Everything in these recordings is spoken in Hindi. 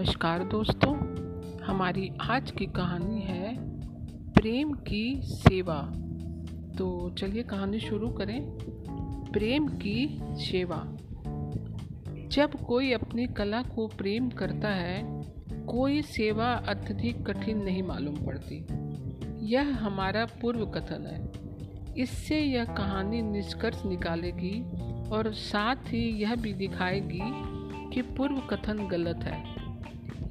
नमस्कार दोस्तों, हमारी आज की कहानी है प्रेम की सेवा। तो चलिए कहानी शुरू करें। प्रेम की सेवा। जब कोई अपनी कला को प्रेम करता है, कोई सेवा अत्यधिक कठिन नहीं मालूम पड़ती। यह हमारा पूर्व कथन है। इससे यह कहानी निष्कर्ष निकालेगी और साथ ही यह भी दिखाएगी कि पूर्व कथन गलत है।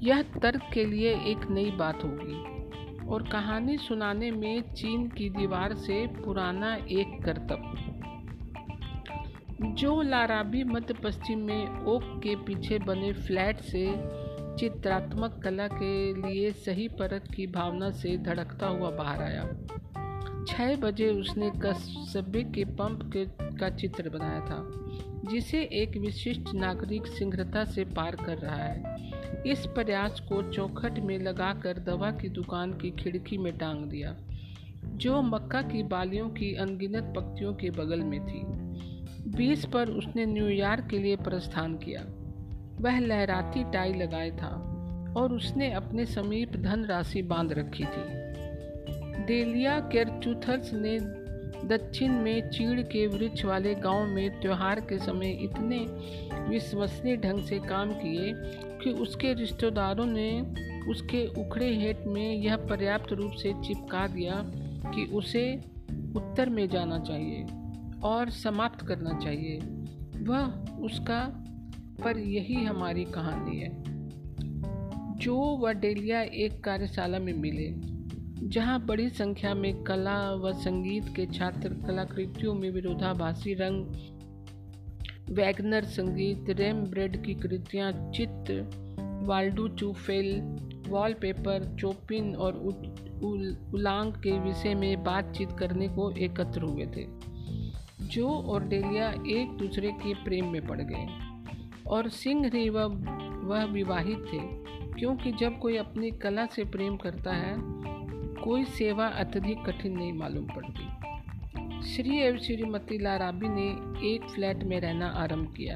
यह तर्क के लिए एक नई बात होगी। और कहानी सुनाने में चीन की दीवार से पुराना एक करतब। जो लाराबी मध्य पश्चिम में ओक के पीछे बने फ्लैट से चित्रात्मक कला के लिए सही परत की भावना से धड़कता हुआ बाहर आया। छः बजे उसने कस्बे के पंप के का चित्र बनाया था। जिसे एक विशिष्ट नागरिक शीघ्रता से पार कर रहा है। इस प्रयास को चौखट में लगाकर दवा की दुकान की खिड़की में टांग दिया, जो मक्का की बालियों की अनगिनत पक्तियों के बगल में थी। बीस पर उसने न्यूयॉर्क के लिए प्रस्थान किया। वह लहराती टाई लगाए था और उसने अपने समीप धन राशि बाँध रखी थी। डेलिया केरचूथर्स ने दक्षिण में चीड़ के वृक्ष वाले गाँव में त्यौहार के समय इतने विश्वसनीय ढंग से काम किए कि उसके रिश्तेदारों ने उसके उखड़े हेट में यह पर्याप्त रूप से चिपका दिया कि उसे उत्तर में जाना चाहिए और समाप्त करना चाहिए। वह उसका पर यही हमारी कहानी है। जो व डेलिया एक कार्यशाला में मिले जहाँ बड़ी संख्या में कला व संगीत के छात्र कलाकृतियों में विरोधाभासी रंग, वैगनर संगीत रेम ब्रेड की कृतियाँ चित्र वाल्डू चूफेल, वॉलपेपर, चोपिन और उलांग के विषय में बातचीत करने को एकत्र हुए थे। जो और डेलिया एक दूसरे के प्रेम में पड़ गए और सिंह रे वह विवाहित थे, क्योंकि जब कोई अपनी कला से प्रेम करता है कोई सेवा अत्यधिक कठिन नहीं मालूम पड़ती। श्री एवं श्रीमती लाराबी ने एक फ्लैट में रहना आरंभ किया।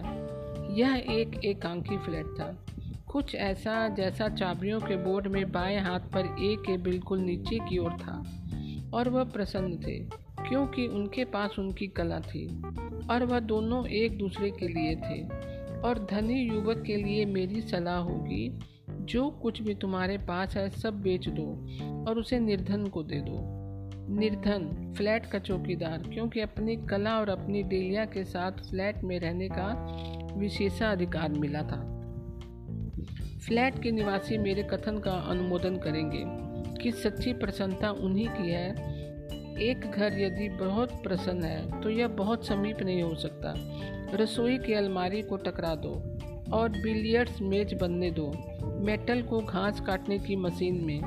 यह एक एकांकी फ्लैट था। कुछ ऐसा जैसा चाबियों के बोर्ड में बाएँ हाथ पर ए के बिल्कुल नीचे की ओर था और वह प्रसन्न थे, क्योंकि उनके पास उनकी कला थी और वह दोनों एक दूसरे के लिए थे। और धनी युवक के लिए मेरी सलाह होगी जो कुछ भी तुम्हारे पास है, सब बेच दो और उसे निर्धन को दे दो। निर्धन, फ्लैट का चौकीदार क्योंकि अपनी कला और अपनी डेलिया के साथ फ्लैट में रहने का विशेषाधिकार मिला था। फ्लैट के निवासी मेरे कथन का अनुमोदन करेंगे कि सच्ची प्रसन्नता उन्हीं की है। एक घर यदि बहुत प्रसन्न है तो यह बहुत समीप नहीं हो सकता। रसोई की अलमारी को टकरा दो और बिलियर्ड्स मेज बनने दो। मेटल को घास काटने की मशीन में,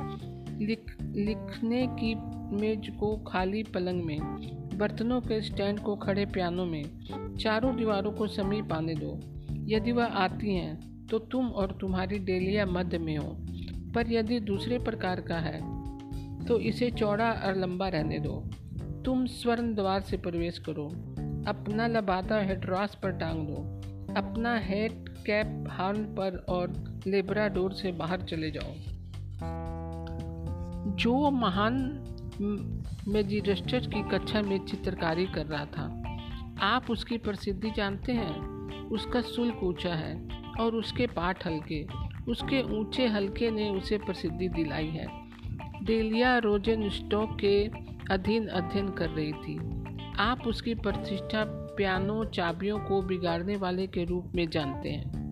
लिख, लिखने की मेज को खाली पलंग में, बर्तनों के स्टैंड को खड़े पियानो में, चारों दीवारों को समीप आने दो। यदि वह आती हैं तो तुम और तुम्हारी डेलिया मध्य में हो। पर यदि दूसरे प्रकार का है तो इसे चौड़ा और लंबा रहने दो। तुम स्वर्ण द्वार से प्रवेश करो। अपना लबादा हेड्रॉस पर टांग दो। अपना हेड कैप हॉर्न पर और लेबराडोर से बाहर चले जाओ। जो महान मेजिस्ट्रेट की कक्षा में चित्रकारी कर रहा था, आप उसकी प्रसिद्धि जानते हैं? उसका शुल्क ऊँचा है और उसके पाठ हल्के, उसके ऊँचे हल्के ने उसे प्रसिद्धि दिलाई है। डेलिया रोजन स्टॉक के अधीन अध्ययन कर रही थी। आप उसकी प्रतिष्ठा पियानो चाबियों को बिगाड़ने वाले के रूप में जानते हैं।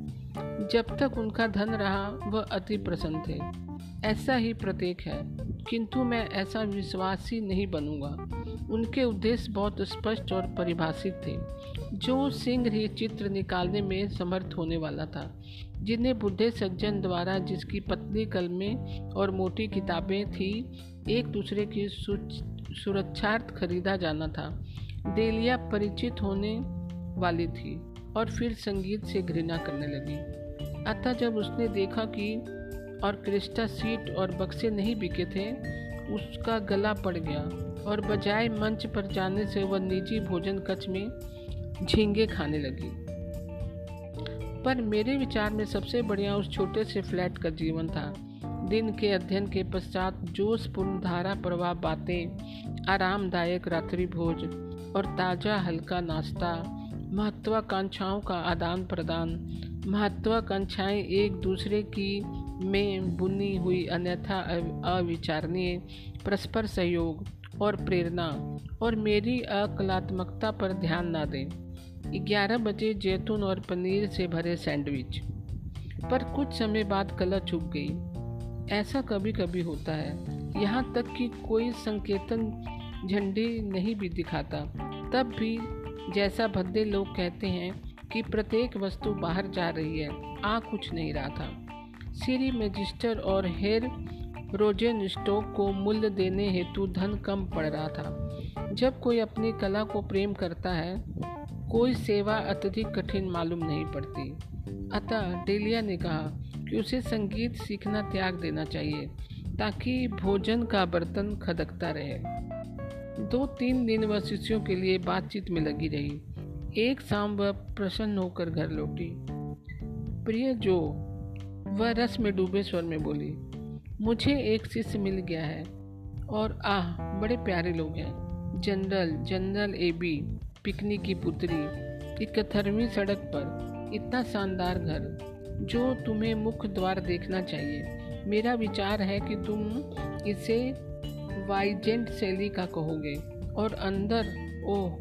जब तक उनका धन रहा, वह अति प्रसन्न थे। ऐसा ही प्रत्येक है, किंतु मैं ऐसा विश्वासी नहीं बनूँगा। उनके उद्देश्य बहुत स्पष्ट और परिभाषित थे। जो सिंह ही चित्र निकालने में समर्थ होने वाला था, जिन्हें बुढ़े सज्जन द्वारा जिसकी पतली कलमें और मोटी किताबें थी, एक दूसरे की सुरक्षार्थ खरीदा जाना था। डेलिया परिचित होने वाली थी और फिर संगीत से घृणा करने लगी। अतः जब उसने देखा कि और क्रिस्टा सीट और बक्से नहीं बिके थे, उसका गला पड़ गया और बजाय मंच पर जाने से वह निजी भोजन कक्ष में झींगे खाने लगी। पर मेरे विचार में सबसे बढ़िया उस छोटे से फ्लैट का जीवन था। दिन के अध्ययन के पश्चात जोशपूर्ण धारा प्रवाह बातें, आरामदायक रात्रि भोज और ताज़ा हल्का नाश्ता, महत्वाकांक्षाओं का आदान प्रदान, महत्वाकांक्षाएँ एक दूसरे की में बुनी हुई अन्यथा अविचारणीय, परस्पर सहयोग और प्रेरणा। और मेरी अकलात्मकता पर ध्यान न दें। ग्यारह बजे जैतून और पनीर से भरे सैंडविच। पर कुछ समय बाद कला छुप गई। ऐसा कभी कभी होता है। यहाँ तक कि कोई संकेतन झंडे नहीं भी दिखाता। तब भी जैसा भद्दे लोग कहते हैं कि प्रत्येक वस्तु बाहर जा रही है, आ कुछ नहीं रहा था। सीरी मैजिस्टर और हेर रोजेन स्टोक को मूल्य देने हेतु धन कम पड़ रहा था। जब कोई अपनी कला को प्रेम करता है, कोई सेवा अत्यधिक कठिन मालूम नहीं पड़ती। अतः डेलिया ने कहा कि उसे संगीत सीखना त्याग देना चाहिए, ताकि भोजन का बर्तन खदकता रहे। दो तीन दिन वह शिष्यों के लिए बातचीत में लगी रही। एक शाम वह प्रसन्न होकर घर लौटी। प्रिय जो, वह रस में डूबे स्वर में बोली, मुझे एक शिष्य मिल गया है और आह, बड़े प्यारे लोग हैं। General general A B, picnic की पुत्री, इकहत्तरवीं सड़क पर, इतना शानदार घर, जो तुम्हें मुख्य द्वार देखना चाहिए। मेरा विचार है कि तुम इसे वाइजेंट शैली का कहोगे। और अंदर, ओह,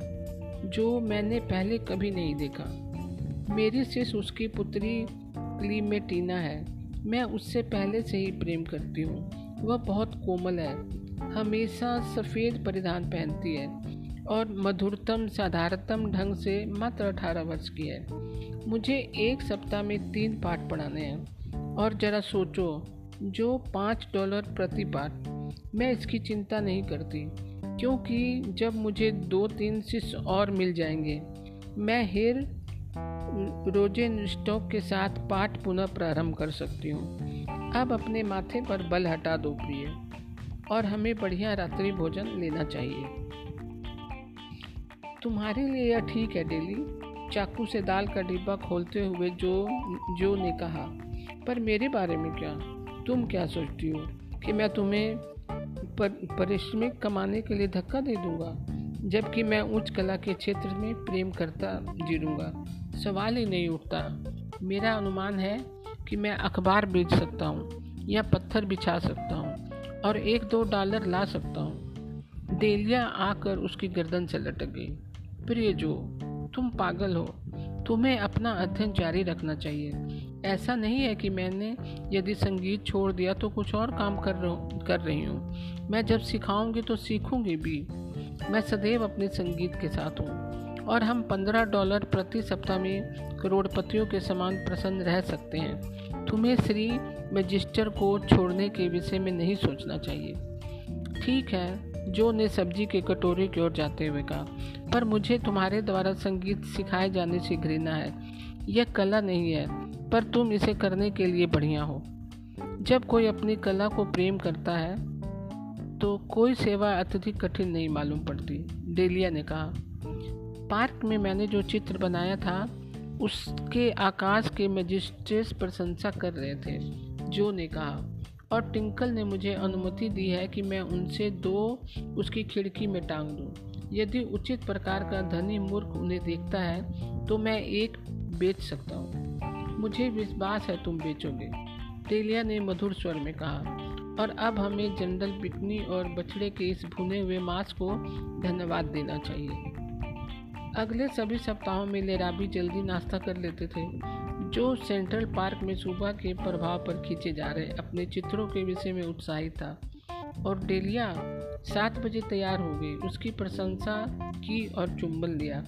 जो मैंने पहले कभी नहीं देखा। मेरी शिष्य उसकी पुत्री क्लीमेटीना है। मैं उससे पहले से ही प्रेम करती हूँ। वह बहुत कोमल है। हमेशा सफ़ेद परिधान पहनती है। और मधुरतम, साधारणतम ढंग से मात्र अठारह वर्ष की है। मुझे एक सप्ताह में तीन पाठ पढ़ाने हैं। और ज़रा सोचो, जो पाँच डॉलर प्रति पाठ मैं इसकी चिंता नहीं करती, क्योंकि जब मुझे दो तीन शिष्य और मिल जाएँगे, मैं हेर रोजेन स्टॉक के साथ पाठ पुनः प्रारंभ कर सकती हूँ। अब अपने माथे पर बल हटा दो प्रिय, और हमें बढ़िया रात्रि भोजन लेना चाहिए। तुम्हारे लिए यह ठीक है, डेली। चाकू से दाल का डिब्बा खोलते हुए जो जो ने कहा, पर मेरे बारे में क्या? तुम क्या सोचती हो कि मैं तुम्हें पर, परिश्रमिक कमाने के लिए धक्का दे दूँगा जबकि मैं उच्च कला के क्षेत्र में प्रेम करता जीरूँगा। सवाल ही नहीं उठता। मेरा अनुमान है कि मैं अखबार बेच सकता हूँ या पत्थर बिछा सकता हूँ और एक दो डॉलर ला सकता हूँ। डेलिया आकर उसकी गर्दन से लटक गई। प्रिय जो तुम पागल हो। तुम्हें अपना अध्ययन जारी रखना चाहिए। ऐसा नहीं है कि मैंने यदि संगीत छोड़ दिया तो कुछ और काम कर रहा, कर रही हूँ। मैं जब सिखाऊँगी तो सीखूँगी भी। मैं सदैव अपने संगीत के साथ हूँ। और हम पंद्रह डॉलर प्रति सप्ताह में करोड़पतियों के समान प्रसन्न रह सकते हैं। तुम्हें श्री मजिस्टर को छोड़ने के विषय में नहीं सोचना चाहिए। ठीक है, जो ने सब्ज़ी के कटोरे की ओर जाते हुए कहा, पर मुझे तुम्हारे द्वारा संगीत सिखाए जाने से घृणा है। यह कला नहीं है। पर तुम इसे करने के लिए बढ़िया हो। जब कोई अपनी कला को प्रेम करता है तो कोई सेवा अत्यधिक कठिन नहीं मालूम पड़ती, डेलिया ने कहा। पार्क में मैंने जो चित्र बनाया था, उसके आकाश के मजिस्ट्रेट प्रशंसा कर रहे थे, जो ने कहा। और टिंकल ने मुझे अनुमति दी है कि मैं उनसे दो उसकी खिड़की में टांग दूँ। यदि उचित प्रकार का धनी मूर्ख उन्हें देखता है तो मैं एक बेच सकता हूँ। मुझे विश्वास है तुम बेचोगे। टेलिया ने मधुर स्वर में कहा, और अब हमें जनरल बिकनी और बछड़े के इस भुने हुए मांस को धन्यवाद देना चाहिए। अगले सभी सप्ताहों में लेराबी जल्दी नाश्ता कर लेते थे, जो सेंट्रल पार्क में सुबह के प्रभाव पर खींचे जा रहे अपने चित्रों के विषय में उत्साहित था। और डेलिया सात बजे तैयार हो गई, उसकी प्रशंसा की और चुंबन लिया।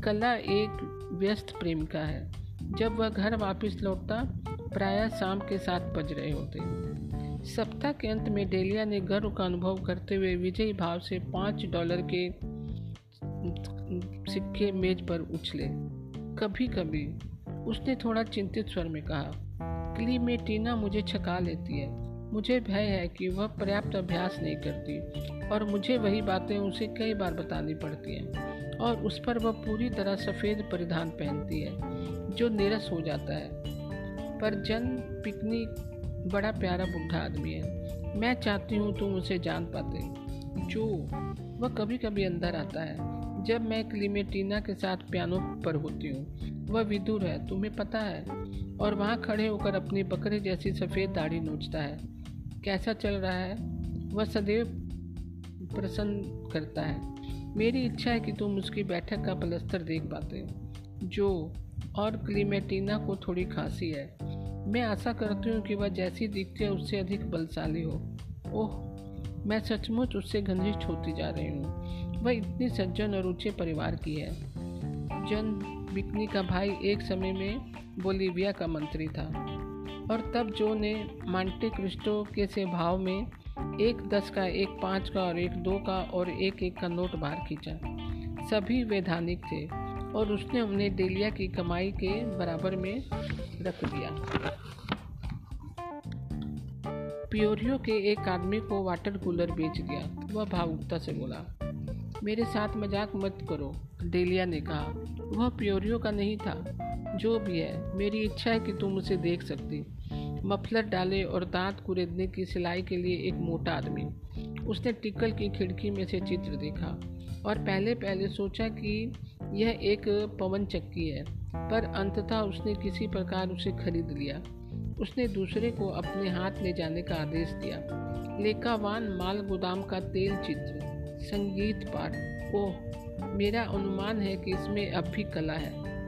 कला एक व्यस्त प्रेमिका है। जब वह घर वापस लौटता, प्रायः शाम के साथ बज रहे होते। सप्ताह के अंत में डेलिया ने गर्व का अनुभव करते हुए विजयी भाव से पाँच डॉलर के सिक्के मेज पर उछले। कभी कभी उसने थोड़ा चिंतित स्वर में कहा क्ली में टीना मुझे छका लेती है। मुझे भय है कि वह पर्याप्त अभ्यास नहीं करती और मुझे वही बातें उसे कई बार बतानी पड़ती हैं। और उस पर वह पूरी तरह सफ़ेद परिधान पहनती है, जो निरस हो जाता है। पर जन पिकनिक बड़ा प्यारा बुढ़ा आदमी है। मैं चाहती हूँ तुम उसे जान पाते। जो, वह कभी कभी अंदर आता है। जब मैं क्लीमेटीना के साथ पियानो पर होती हूँ, वह विदुर है, तुम्हें पता है। और वहाँ खड़े होकर अपनी बकरे जैसी सफ़ेद दाढ़ी नोचता है। कैसा चल रहा है? वह सदैव प्रसन्न करता है। मेरी इच्छा है कि तुम उसकी बैठक का पलस्तर देख पाते जो और क्लीमेटीना को थोड़ी खांसी है। मैं आशा करती हूँ कि वह जैसी दिखती है, उससे अधिक बलशाली हो। ओह, मैं सचमुच उससे घनिष्ठ होती जा रही हूँ। वह इतनी सज्जन और ऊँचे परिवार की है। जन बिकनी का भाई एक समय में बोलीविया का मंत्री था, और तब जो ने मांटे क्रिस्टो के से भाव में एक दस का, एक पाँच का और एक दो का और एक एक का नोट बाहर खींचा। सभी वैधानिक थे और उसने उन्हें डेलिया की कमाई के बराबर में रख दिया। प्योरियो के एक आदमी को वाटर कूलर बेच दिया वह भावुकता से बोला, मेरे साथ मज़ाक मत करो, डेलिया ने कहा। वह प्योरियो का नहीं था, जो भी है, मेरी इच्छा है कि तुम उसे देख सकती। मफलर डाले और दांत कुरेदने की सिलाई के लिए एक मोटा आदमी। उसने टिकल की खिड़की में से चित्र देखा और पहले पहले सोचा कि यह एक पवन चक्की है, पर अंततः उसने किसी प्रकार उसे खरीद लिया। उसने दूसरे को अपने हाथ ले जाने का आदेश दिया। लेकावान माल गोदाम का तेल चित्र, संगीत पाठ। ओह, मेरा अनुमान है कि इसमें अब भी कला है।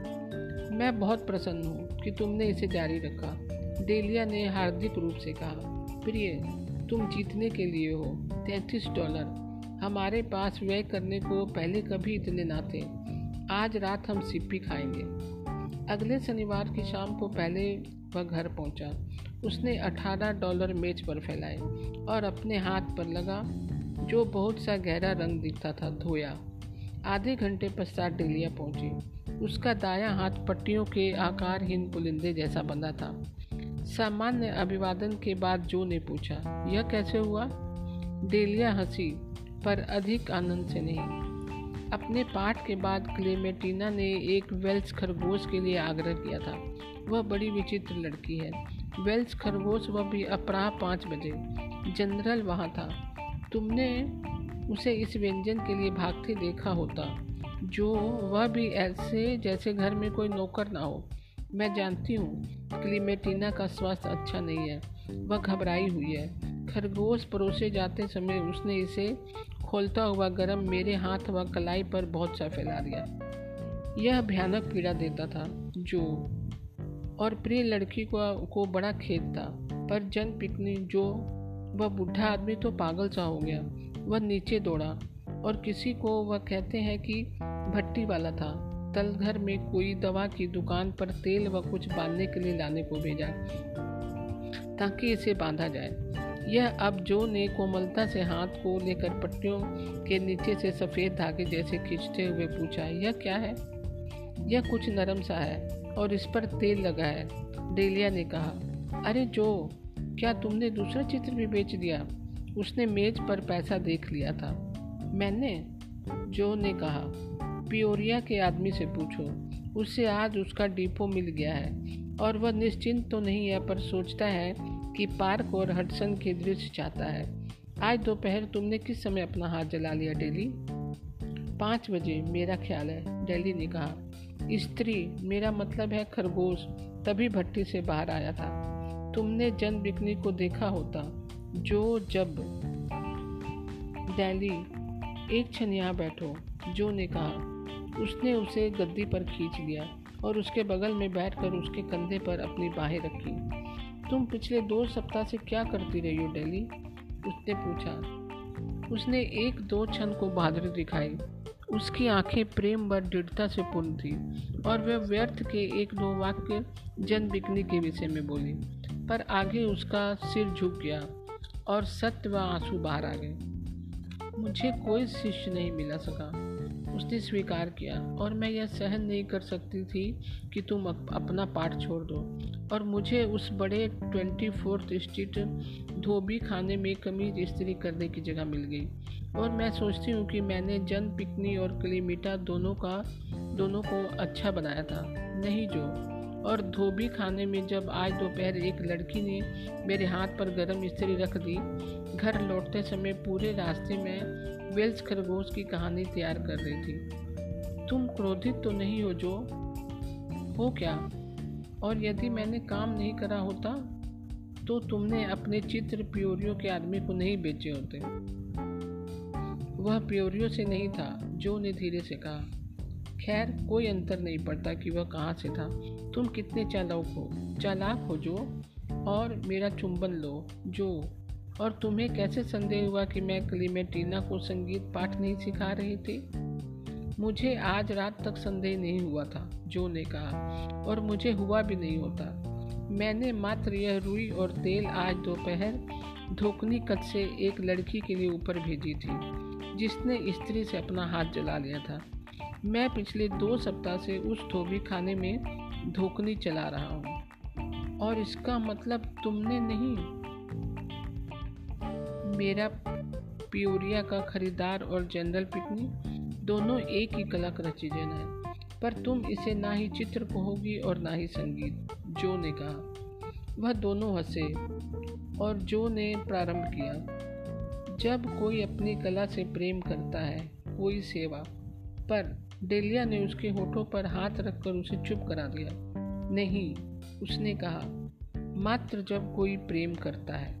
मैं बहुत प्रसन्न हूँ कि तुमने इसे जारी रखा। डेलिया ने हार्दिक रूप से कहा, प्रिय, तुम जीतने के लिए हो। तैंतीस डॉलर। हमारे पास व्यय करने को पहले कभी इतने ना थे। आज रात हम सिप्पी खाएँगे। अगले शनिवार की शाम को पहले वह घर पहुँचा। उसने 18 डॉलर मेज पर फैलाए और अपने हाथ पर लगा, जो बहुत सा गहरा रंग दिखता था, धोया। आधे घंटे पश्चात डेलिया पहुँची। उसका दायां हाथ पट्टियों के आकारहीन पुलिंदे जैसा बंधा था। सामान्य अभिवादन के बाद जो ने पूछा, यह कैसे हुआ? डेलिया हँसी, पर अधिक आनंद से नहीं। अपने पाठ के बाद क्लेमेटिना ने एक वेल्स खरगोश के लिए आग्रह किया था। वह बड़ी विचित्र लड़की है। वेल्स खरगोश वह भी अपराह पाँच बजे। जनरल वहाँ था। तुमने उसे इस व्यंजन के लिए भागते देखा होता, जो वह भी ऐसे जैसे घर में कोई नौकर ना हो। मैं जानती हूँ क्लीमेटीना का स्वास्थ्य अच्छा नहीं है। वह घबराई हुई है। खरगोश परोसे जाते समय उसने इसे खोलता हुआ गरम मेरे हाथ व कलाई पर बहुत सा फैला दिया। यह भयानक पीड़ा देता था जो और प्रिय लड़की को, को बड़ा खेद था। पर जन पिकनी जो वह बूढ़ा आदमी तो पागल सा हो गया वह नीचे दौड़ा और किसी को वह कहते हैं कि भट्टी वाला था। तलघर में कोई दवा की दुकान पर तेल व कुछ बांधने के लिए लाने को भेजा, ताकि इसे बांधा जाए। यह अब जो ने कोमलता से हाथ को लेकर पट्टियों के नीचे से सफ़ेद धागे जैसे खींचते हुए पूछा, यह क्या है? यह कुछ नरम सा है और इस पर तेल लगा है, डेलिया ने कहा। अरे जो, क्या तुमने दूसरा चित्र भी बेच दिया? उसने मेज पर पैसा देख लिया था। मैंने जो ने कहा, पियोरिया के आदमी से पूछो उससे आज उसका डिपो मिल गया है और वह निश्चिंत तो नहीं है, पर सोचता है कि पार्क और हडसन के दृश्य चाहता है। आज दोपहर तुमने किस समय अपना हाथ जला लिया, डेली? पाँच बजे, मेरा ख्याल है, डेली ने कहा। स्त्री, मेरा मतलब है खरगोश, तभी भट्टी से बाहर आया था। तुमने जन बिकनी को देखा होता, जो जब डेली एक क्षण यहाँ बैठो। जो ने कहा, उसने उसे गद्दी पर खींच लिया और उसके बगल में बैठकर उसके कंधे पर अपनी बाहें रखी। तुम पिछले दो सप्ताह से क्या करती रही हो, डेली? उसने पूछा। उसने एक दो क्षण को बहादुरी दिखाई उसकी आँखें प्रेम व दृढ़ता से पूर्ण थी और वह व्यर्थ के एक दो वाक्य जन बिकनी के विषय में बोली। पर आगे उसका सिर झुक गया और सत्य व आँसू बाहर आ गए। मुझे कोई शिष्य नहीं मिला सका। उसने स्वीकार किया और मैं यह सहन नहीं कर सकती थी कि तुम अपना पाठ छोड़ दो। और मुझे उस बड़े ट्वेंटी फोर्थ स्ट्रीट धोबी खाने में कमीज इस्त्री करने की जगह मिल गई। और मैं सोचती हूँ कि मैंने जन पिकनी और क्लीमीटा दोनों का, दोनों को अच्छा बनाया था। नहीं जो। और धोबी खाने में जब आज दोपहर एक लड़की ने मेरे हाथ पर गर्म इस्त्री रख दी घर लौटते समय पूरे रास्ते में वेल्स खरगोश की कहानी तैयार कर रही थी। तुम क्रोधित तो नहीं हो जो? हो क्या? और यदि मैंने काम नहीं करा होता तो तुमने अपने चित्र प्योरियो के आदमी को नहीं बेचे होते। वह प्योरियो से नहीं था, जो ने धीरे से कहा, खैर, कोई अंतर नहीं पड़ता कि वह कहाँ से था। तुम कितने चालाक हो चालाक हो जो? और मेरा चुंबन लो, जो और तुम्हें कैसे संदेह हुआ कि मैं क्लीमेटीना को संगीत पाठ नहीं सिखा रही थी? मुझे आज रात तक संदेह नहीं हुआ था, जो ने कहा, और मुझे हुआ भी नहीं होता। मैंने मात्र यह रुई और तेल आज दोपहर धोकनी कद से एक लड़की के लिए ऊपर भेजी थी, जिसने स्त्री से अपना हाथ जला लिया था। मैं पिछले दो सप्ताह से उस धोबी खाने में धोखनी चला रहा हूँ, और इसका मतलब तुमने नहीं। मेरा प्योरिया का खरीदार और जनरल पिकनिक दोनों एक ही कला का चीजन है, पर तुम इसे ना ही चित्र कहोगी और ना ही संगीत, जो ने कहा। वह दोनों हंसे और जो ने प्रारंभ किया। जब कोई अपनी कला से प्रेम करता है, कोई सेवा, पर डेलिया ने उसके होठों पर हाथ रखकर उसे चुप करा दिया। नहीं, उसने कहा, मात्र जब कोई प्रेम करता है।